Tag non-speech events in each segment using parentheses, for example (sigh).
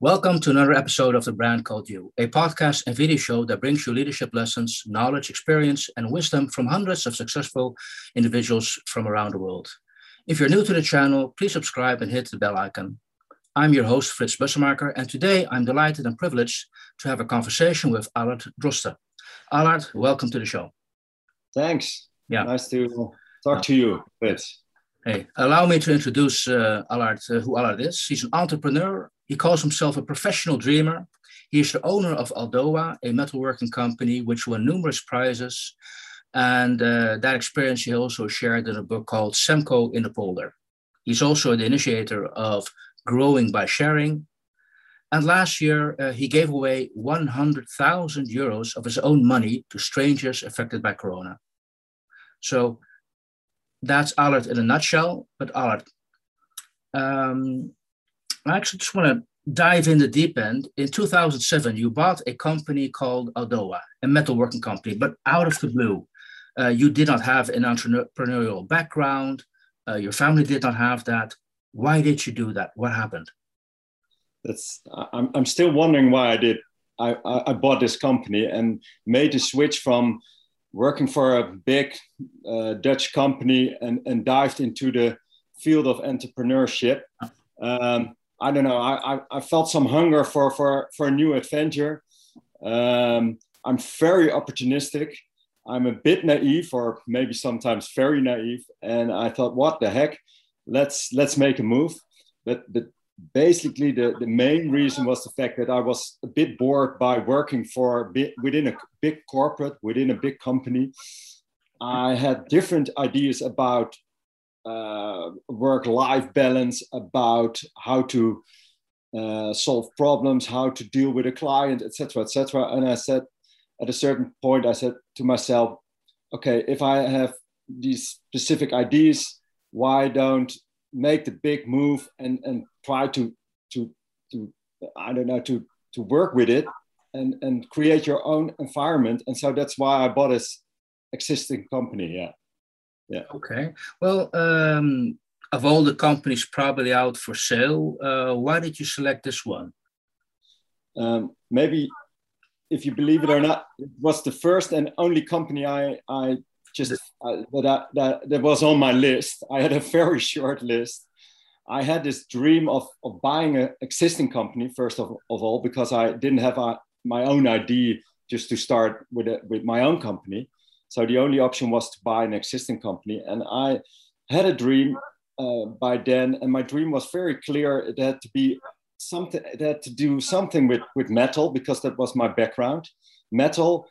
Welcome to another episode of The Brand Called You, a podcast and video show that brings you leadership lessons, knowledge, experience, and wisdom from hundreds of successful individuals from around the world. If you're new to the channel, please subscribe and hit the bell icon. I'm your host, Frits Bussemaker, and today I'm delighted and privileged to have a conversation with Allard Droste. Allard, welcome to the show. Thanks. Yeah. Nice to talk to you, Frits. Hey, allow me to introduce uh, Allard, uh, who Allard is. He's an entrepreneur he calls himself a professional dreamer. He is the owner of Aldoa, a metalworking company which won numerous prizes. And uh, that experience he also shared in a book called Semco in the Polder. He's also the initiator of Growing by Sharing. And last year, uh, he gave away 100,000 euros of his own money to strangers affected by Corona. So that's Allard in a nutshell. But Allard, um, I actually just want to dive in the deep end. In 2007, you bought a company called Aldoa, a metalworking company, but out of the blue. Uh, you did not have an entrepreneurial background. Uh, your family did not have that. Why did you do that? What happened? That's I'm, I'm still wondering why I did. I, I, I bought this company and made the switch from working for a big uh, Dutch company and, and dived into the field of entrepreneurship. Um, I don't know. I, I, I, felt some hunger for for for a new adventure. Um, I'm very opportunistic. I'm a bit naive, or maybe sometimes very naive. And I thought, what the heck? Let's let's make a move. But but basically, the the main reason was the fact that I was a bit bored by working for a within a big corporate, within a big company. I had different ideas about uh, work-life balance, about how to uh, solve problems, how to deal with a client, etc., etc. And I said, at a certain point, I said to myself, okay, if I have these specific ideas, why don't make the big move and and try to to to I don't know to to work with it and and create your own environment. And so that's why I bought this existing company. Yeah. Yeah. Okay. Well, um, of all the companies probably out for sale, uh, why did you select this one? Um, maybe, if you believe it or not, it was the first and only company I I just uh, that, that that was on my list. I had a (laughs) very short list. I had this dream of, of buying an existing company first of, of all because I didn't have a, my own idea just to start with a, with my own company. So the only option was to buy an existing company. And I had a dream uh, by then, and my dream was very clear. It had to be something, it had to do something with, with metal because that was my background metal,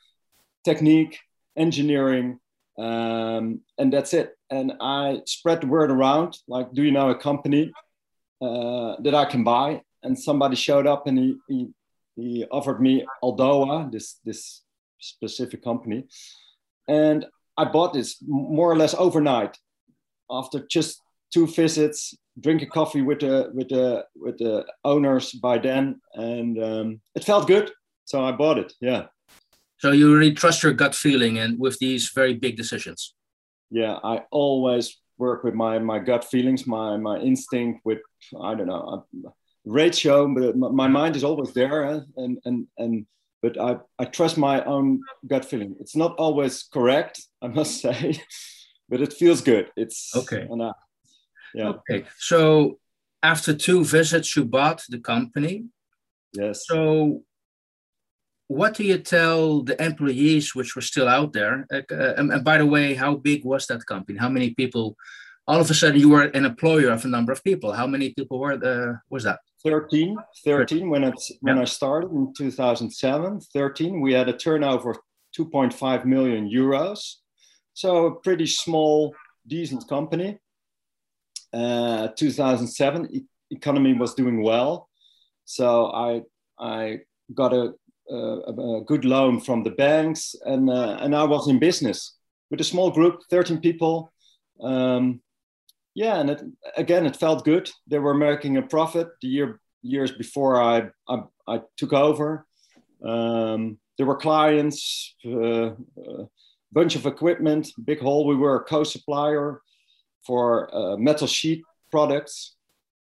technique, engineering, um, and that's it. And I spread the word around like, do you know a company uh, that I can buy? And somebody showed up and he, he, he offered me Aldoa, this, this specific company and I bought this more or less overnight after just two visits, drink a coffee with the with the with the owners by then, and um, it felt good, so I bought it. Yeah. So you really trust your gut feeling and with these very big decisions. Yeah, I always work with my my gut feelings, my my instinct. With I don't know, ratio, but my mind is always there, and and and but I, I trust my own gut feeling. It's not always correct, I must (laughs) say, but it feels good. It's okay. Uh, yeah. Okay. So after two visits, you bought the company. Yes. So what do you tell the employees which were still out there? Uh, and, and, by the way, how big was that company? How many people? All of a sudden, you were an employer of a number of people. How many people were there? Was that? 13, 13 when, it's, when I started in 2007, 13, we had a turnover of 2.5 million euros. So a pretty small, decent company. Uh, 2007, e- economy was doing well. So I, I got a, a, a good loan from the banks and, uh, and I was in business with a small group, 13 people. Um, yeah, and it, again, it felt good. They were making a profit the year years before I I, I took over. Um, there were clients, uh, uh, bunch of equipment, big hole. We were a co-supplier for uh, metal sheet products.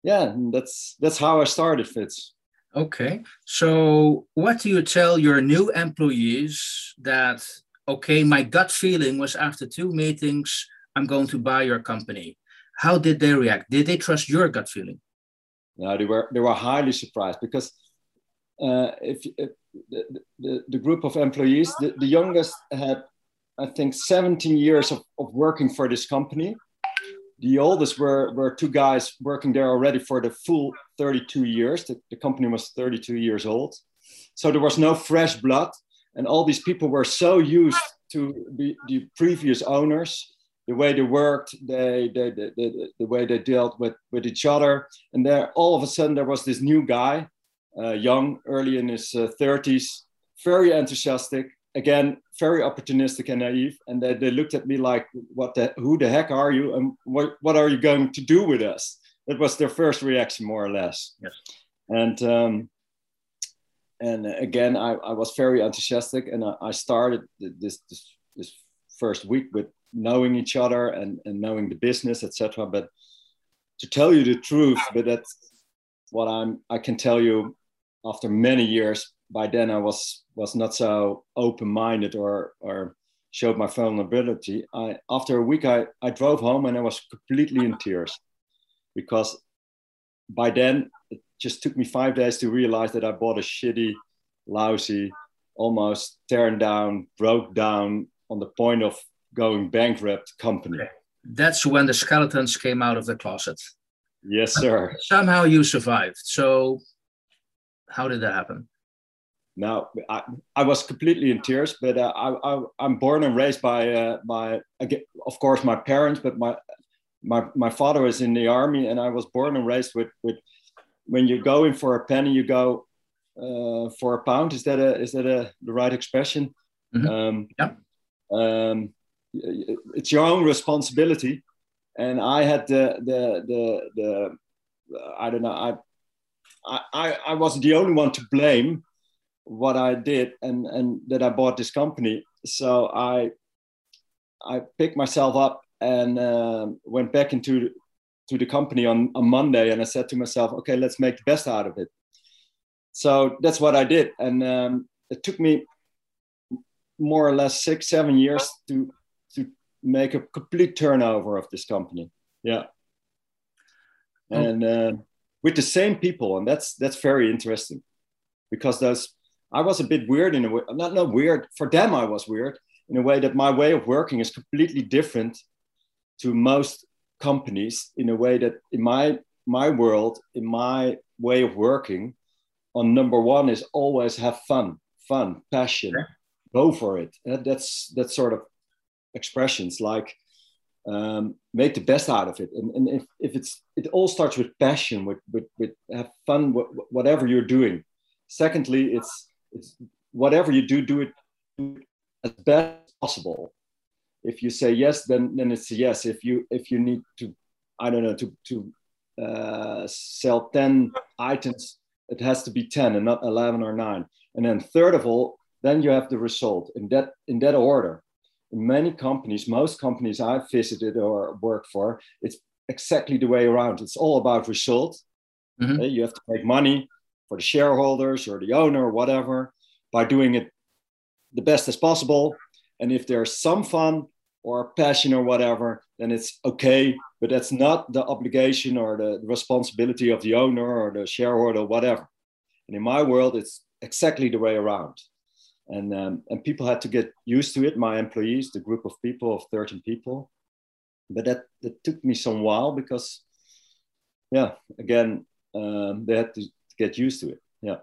Yeah, that's that's how I started, Frits. Okay. So, what do you tell your new employees that, okay, my gut feeling was after two meetings, I'm going to buy your company? How did they react? Did they trust your gut feeling? No, they were they were highly surprised because uh, if, if the, the, the, group of employees, the, the youngest had, I think, 17 years of, of working for this company. The oldest were, were two guys working there already for the full 32 years. The, the company was 32 years old. So there was no fresh blood. And all these people were so used to the, the previous owners the way they worked, they, they, they, they, the way they dealt with, with each other. And there, all of a sudden, there was this new guy uh, young, early in his uh, 30s, very enthusiastic, again, very opportunistic and naive. And they, they looked at me like, what the, who the heck are you? And what, what are you going to do with us? That was their first reaction, more or less. Yes. And, um, and again, I, I was very enthusiastic and I, I started this, this, this first week with knowing each other and, and knowing the business, etc. But to tell you the truth, but that's what I'm, I can tell you after many years, by then I was was not so open-minded or or showed my vulnerability. I after a week I, I drove home and I was completely in tears because by then it just took me five days to realize that I bought a shitty, lousy, almost tearing down, broke down on the point of going bankrupt company. That's when the skeletons came out of the closet. Yes, sir. (laughs) Somehow you survived. So how did that happen? Now, I, I was completely in tears, but uh, I, I, am born and raised by uh, my, of course, my parents, but my, my, my father was in the army, and I was born and raised with, with when you go in for a penny, you go uh, for a pound. Is that a, is that a, the right expression? Mm-hmm. Um, yeah. Um, it's your own responsibility. And I had the, the, the, the, I don't know, I, I, I was the only one to blame what I did and, and that I bought this company. So I I picked myself up and uh, went back into to the company on, on Monday and I said to myself, okay, let's make the best out of it. So that's what I did. And um, it took me more or less six, seven years to make a complete turnover of this company. Yeah. Oh. And uh, with the same people, and that's that's very interesting because those I was a bit weird in a way, not not weird for them. I was weird in a way that my way of working is completely different to most companies. In a way that in my my world, in my way of working, on number one is always have fun, fun, passion, go for it. That's that sort of expressions like um, make the best out of it. And, and if, if it's, it all starts with passion, with, with, with have fun, whatever you're doing. Secondly, it's, it's whatever you do, do it, as best possible. If you say yes, then, then it's yes. If you, if you need to, I don't know, to, to uh, sell 10 items, it has to be 10 and not 11 or nine. And then third of all, then you have the result in that, in that order many companies, most companies I've visited or worked for, it's exactly the way around. It's all about results. Mm-hmm. You have to make money for the shareholders or the owner or whatever by doing it the best as possible. And if there's some fun or passion or whatever, then it's okay. But that's not the obligation or the responsibility of the owner or the shareholder or whatever. And in my world, it's exactly the way around and um, and people had to get used to it. My employees, the group of people of 13 people, but that that took me some while because, yeah, again, um, they had to get used to it. Yeah.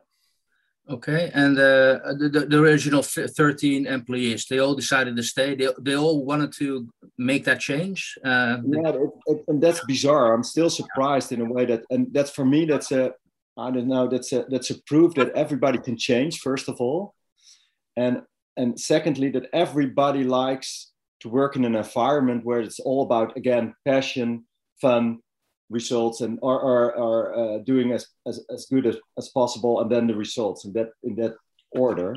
Okay, and uh, the, the original 13 employees, they all decided to stay. They, they all wanted to make that change. Uh, yeah, it, it, and that's bizarre. I'm still surprised in a way that, and that's for me, that's a, I don't know, that's a, that's a proof that everybody can change, first of all and and secondly that everybody likes to work in an environment where it's all about again passion fun results and are, are, are uh, doing as, as, as good as, as possible and then the results in that in that order.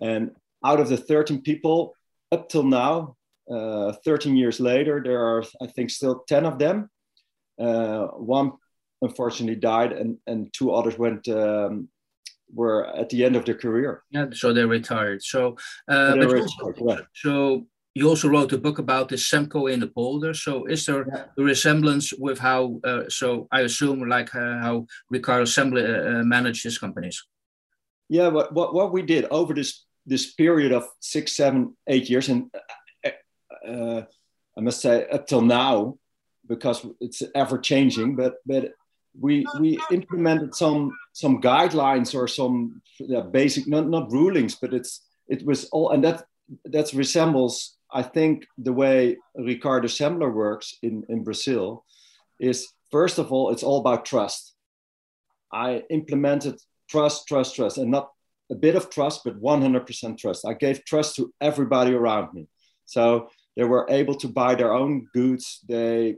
And out of the 13 people up till now uh, 13 years later there are i think still 10 of them. Uh, one unfortunately died and, and two others went um, were at the end of their career. Yeah, so they retired. So, uh, They but were also- yeah. so you also wrote a book about the Semco in the polder. So, is there Yeah. a resemblance with how? Uh, so, I assume like uh, how Ricardo Semler uh, uh, managed his companies. Yeah, what, what, what we did over this this period of six, seven, eight years, and uh, uh, I must say up till now, because it's ever changing, but but we we implemented some some guidelines or some basic not not rulings, but it's it was all and that that resembles I think the way Ricardo Semler works in in Brazil is first of all it's all about trust. I implemented trust, trust, trust, and not a bit of trust, but 100% trust. I gave trust to everybody around me. So they were able to buy their own goods. They,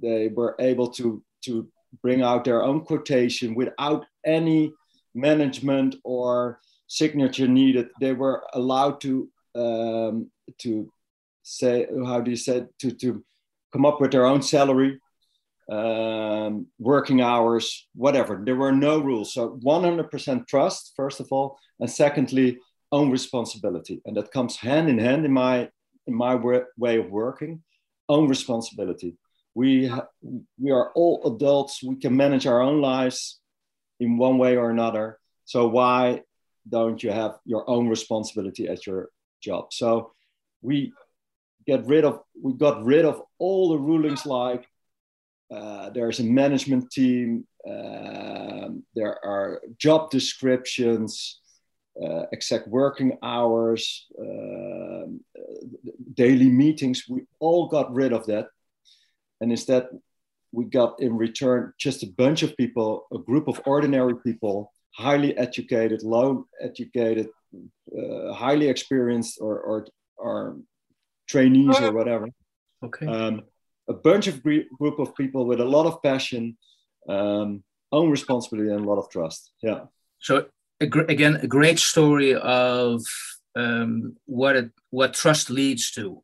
they were able to, to bring out their own quotation without any management or signature needed. They were allowed to, um, to say, how do you say, to, to come up with their own salary um, working hours, whatever. There were no rules. So 100% trust, first of all, and secondly, own responsibility, and that comes hand in hand in my in my way of working. Own responsibility. We we are all adults. We can manage our own lives in one way or another. So why don't you have your own responsibility at your job? So we get rid of we got rid of all the rulings like uh, there's a management team, um, there are job descriptions, uh, exact working hours, um, daily meetings. We all got rid of that. And instead, we got in return just a bunch of people, a group of ordinary people, highly educated, low educated, uh, highly experienced, or, or, or trainees or whatever. Okay. Um, a bunch of group of people with a lot of passion, um, own responsibility, and a lot of trust. Yeah. So a gr- again, a great story of um, what it, what trust leads to.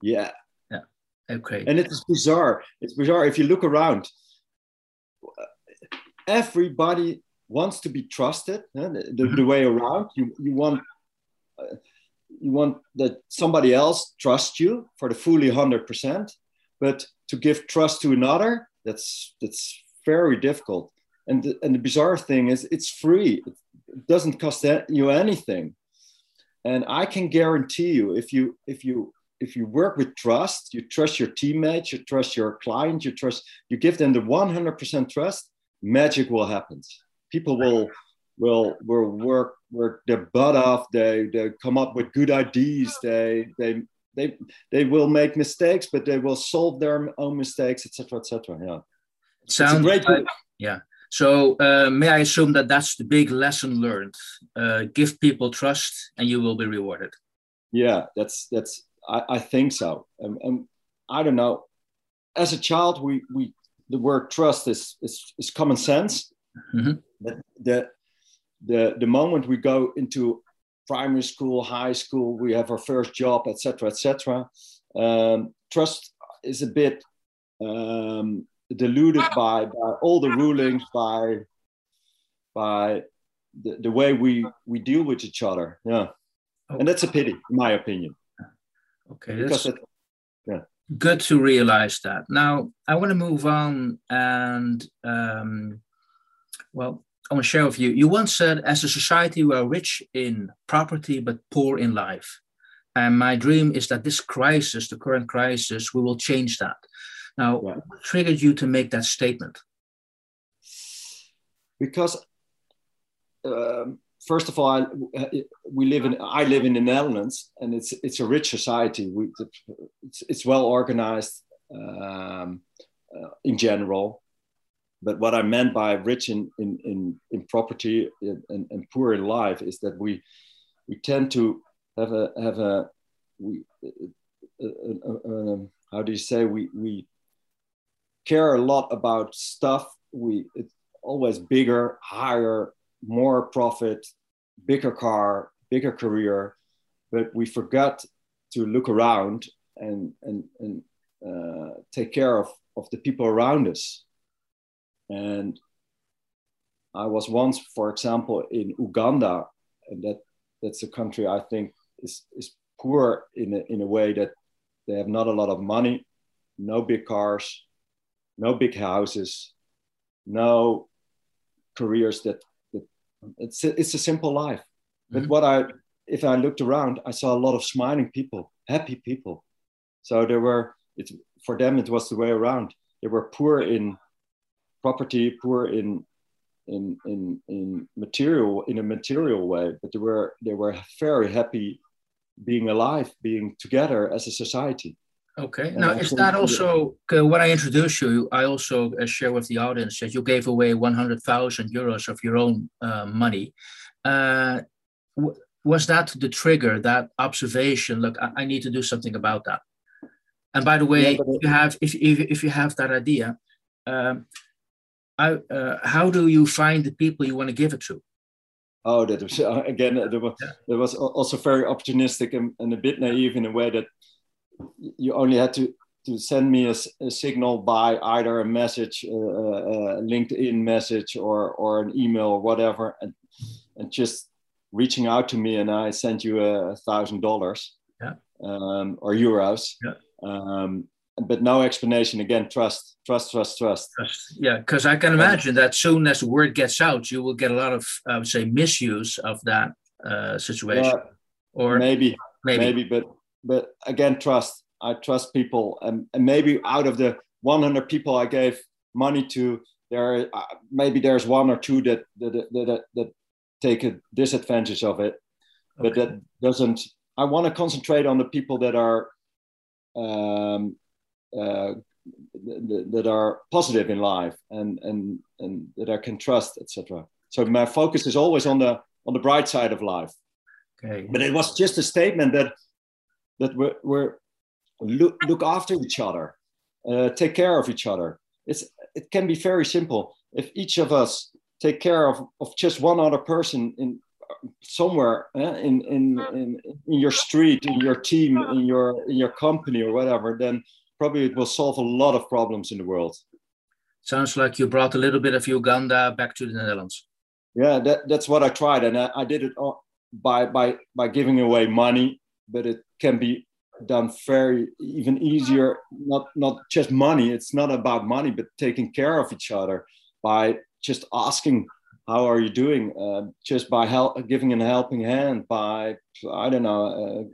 Yeah. Okay. And it is bizarre. It's bizarre. If you look around, everybody wants to be trusted. The, the, the way around, you you want uh, you want that somebody else trusts you for the fully hundred percent, but to give trust to another, that's that's very difficult. And the, and the bizarre thing is, it's free. It doesn't cost you anything. And I can guarantee you, if you if you if you work with trust, you trust your teammates, you trust your client, you trust, you give them the 100% trust, magic will happen. People will will will work work their butt off. They they come up with good ideas. They they they they will make mistakes, but they will solve their own mistakes, etc. etc. Yeah, Sounds great like- yeah. So uh, may I assume that that's the big lesson learned? Uh, give people trust, and you will be rewarded. Yeah, that's that's I, I think so. And, and I don't know. As a child, we we the word trust is is, is common sense. Mhm. But the the the moment we go into primary school, high school, we have our first job, etc., etc. Um, trust is a bit um, diluted by by all the rulings, by by the, the way we we deal with each other. Yeah, and that's a pity, in my opinion, Okay, because that's it, good to realize that. Now I want to move on, and um, well, I want to share with you. You once said, "As a society, we are rich in property but poor in life." And my dream is that this crisis, the current crisis, we will change that. Now, Yeah. what triggered you to make that statement? because um, first of all, I, we live in I live in the Netherlands, and it's it's a rich society. We it's, it's well organized um, uh, in general. But what I meant by rich in in in, in property and, and poor in life is that we we tend to have a have a we uh, uh, uh, um, how do you say we we care a lot about stuff we it's always bigger higher more profit bigger car bigger career but we forgot to look around and and and uh, take care of of the people around us. And I was once, for example, in Uganda, and that that's a country I think is is poor in a, in a way that they have not a lot of money, no big cars, no big houses, no careers that, that it's a, it's a simple life. But mm-hmm. what I if I looked around, I saw a lot of smiling people, happy people. So there were it for them it was the way around. They were poor in property, poor in in in in material in a material way, but they were they were very happy being alive, being together as a society. Okay. And now, is that also uh, when I introduced you? I also uh, share with the audience that you gave away 100,000 euros of your own uh, money. Uh, was that the trigger, that observation? Look, I, I, need to do something about that. And by the way, yeah, if you have if, if, if you have that idea, um, I, uh, how do you find the people you want to give it to? Oh, that was uh, again. That was, yeah. was also very opportunistic and, and a bit naive in a way that you only had to to send me a, a signal by either a message, uh, a LinkedIn message, or or an email or whatever, and and just reaching out to me, and I sent you a thousand dollars, um, or euros, yeah. um, but no explanation. Again, trust, trust, trust, trust. trust. Yeah, because I can imagine that soon as the word gets out, you will get a lot of, I would say, misuse of that uh, situation. Yeah, or maybe, maybe, maybe, but but again, trust. I trust people, and, and maybe out of the 100 people I gave money to, there uh, maybe there's one or two that that that, that, that take a disadvantage of it, but that doesn't. I want to concentrate on the people that are um, uh, that are positive in life and and and that I can trust, etc. So my focus is always on the on the bright side of life. Okay. But it was just a statement that that we're, we're look, look after each other, uh, take care of each other. It's, it can be very simple. If each of us take care of, of just one other person in somewhere eh, in, in, in, in your street, in your team, in your, in your company or whatever, then probably it will solve a lot of problems in the world. Sounds like you brought a little bit of Uganda back to the Netherlands. Yeah, that, that's what I tried. And I, I did it by, by, by giving away money, but it can be done very even easier not not just money. It's not about money but taking care of each other by just asking how are you doing? Uh, just by help giving a helping hand by i don't know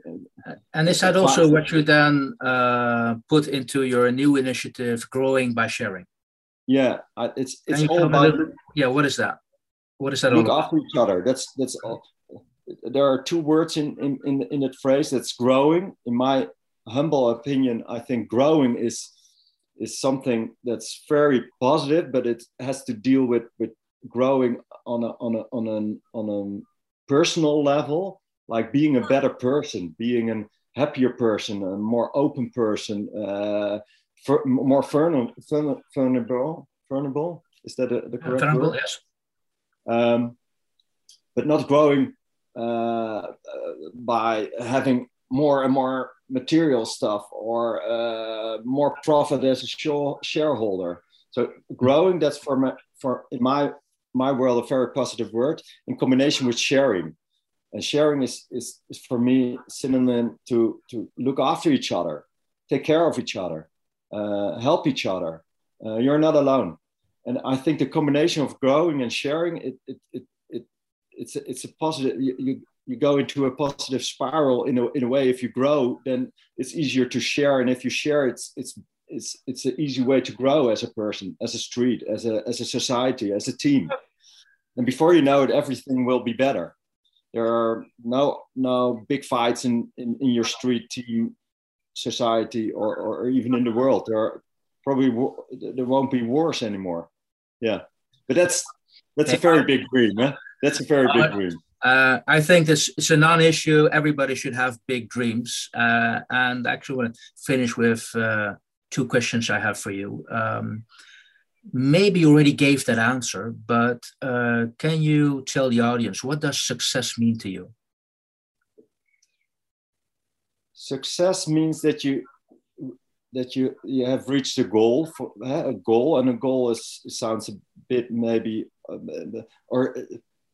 uh, and is that also what you then uh, put into your new initiative growing by sharing? Yeah it's it's all about yeah what is that? What is that look after each other. That's that's all there are two words in, in, in, in that phrase that's growing. In my humble opinion, I think growing is is something that's very positive, but it has to deal with, with growing on a, on a, on an, on a personal level, like being a better person, being a happier person, a more open person, uh, for, more vulnerable, vulnerable, vulnerable. Is that a, the correct vulnerable, word? Yes. Um, but not growing by having more and more material stuff or uh, more profit as a shareholder. So growing, that's for my, for in my my world a very positive word in combination with sharing. And sharing is, is, is for me synonym to, to look after each other, take care of each other, uh, help each other. Uh, you're not alone. And I think the combination of growing and sharing, it, it, it it's a, it's a positive you, you, you go into a positive spiral in a, in a way. If you grow then it's easier to share. And if you share it's it's it's it's an easy way to grow as a person as a street as a as a society as a team. And before you know it everything will be better. There are no no big fights in in, in your street team society or, or even in the world. There are probably there won't be wars anymore. Yeah. But that's that's a very big dream huh? That's a very big dream. Uh, I think this it's a non-issue. Everybody should have big dreams. Uh, and actually, I want to finish with uh, two questions I have for you. Um, maybe you already gave that answer, but uh, can you tell the audience what does success mean to you? Success means that you that you you have reached a goal for a goal, and a goal is sounds a bit maybe or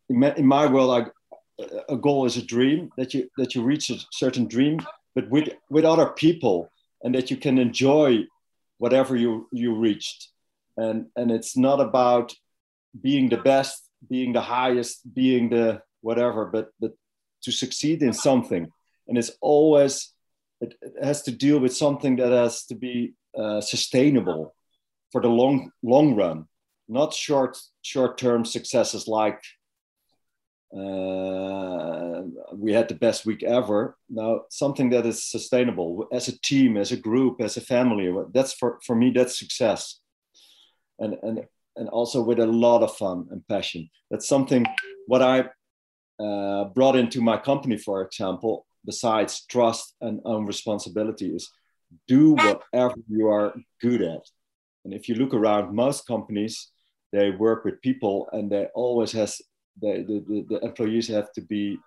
in my, in my world, I, a goal is a dream that you that you reach a certain dream, but with with other people, and that you can enjoy whatever you you reached, and and it's not about being the best, being the highest, being the whatever, but but to succeed in something, and it's always it, it has to deal with something that has to be uh, sustainable for the long long run, not short short term successes like uh, we had the best week ever. Now, something that is sustainable as a team, as a group, as a family. That's for, for me, that's success. And, and, and also with a lot of fun and passion. That's something what I uh, brought into my company, for example, besides trust and own responsibility, is do whatever you are good at. And if you look around, most companies, they work with people and they always has the, the, the employees have to be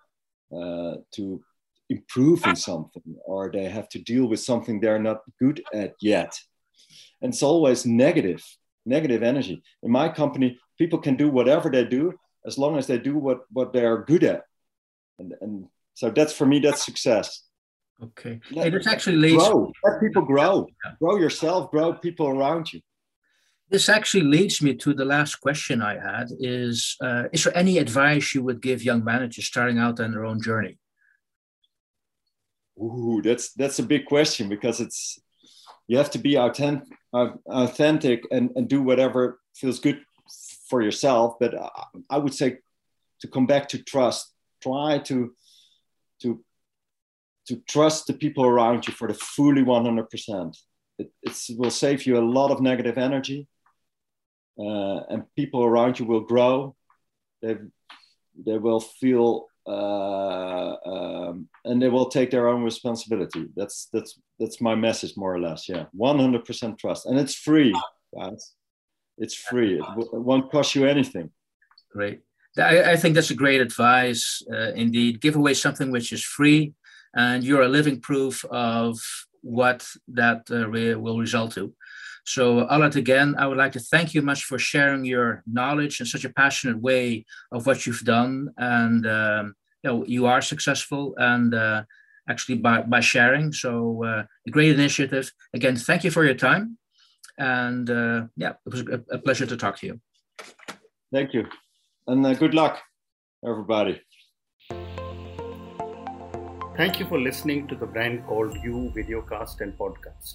uh, to improve in something or they have to deal with something they're not good at yet. And it's always negative negative energy. In my company people can do whatever they do as long as they do what what they are good at. And, and so that's for me that's success. Okay. Let, it actually leads grow. Let people grow. Yeah. grow yourself grow people around you this actually leads me to the last question I had is, uh, is there any advice you would give young managers starting out on their own journey? Ooh, that's, that's a big question because it's, you have to be authentic, and, and do whatever feels good for yourself. But I would say to come back to trust, try to, to, to trust the people around you for the fully 100%. It will save you a lot of negative energy uh, and people around you will grow. They, they will feel uh, um, and they will take their own responsibility. That's that's that's my message more or less. Yeah, 100% trust, and it's free, guys. It's free. It, it won't cost you anything. Great. I, I think that's a great advice. Uh, indeed, give away something which is free, and you're a living proof of what that uh, re- will result to. So, Allard, again, I would like to thank you much for sharing your knowledge in such a passionate way of what you've done. And um, you, know, you are successful and uh, actually by, by sharing. So, uh, a great initiative. Again, thank you for your time. And uh, yeah, it was a, a, pleasure to talk to you. Thank you. And uh, good luck, everybody. Thank you for listening to the brand called You videocast and podcast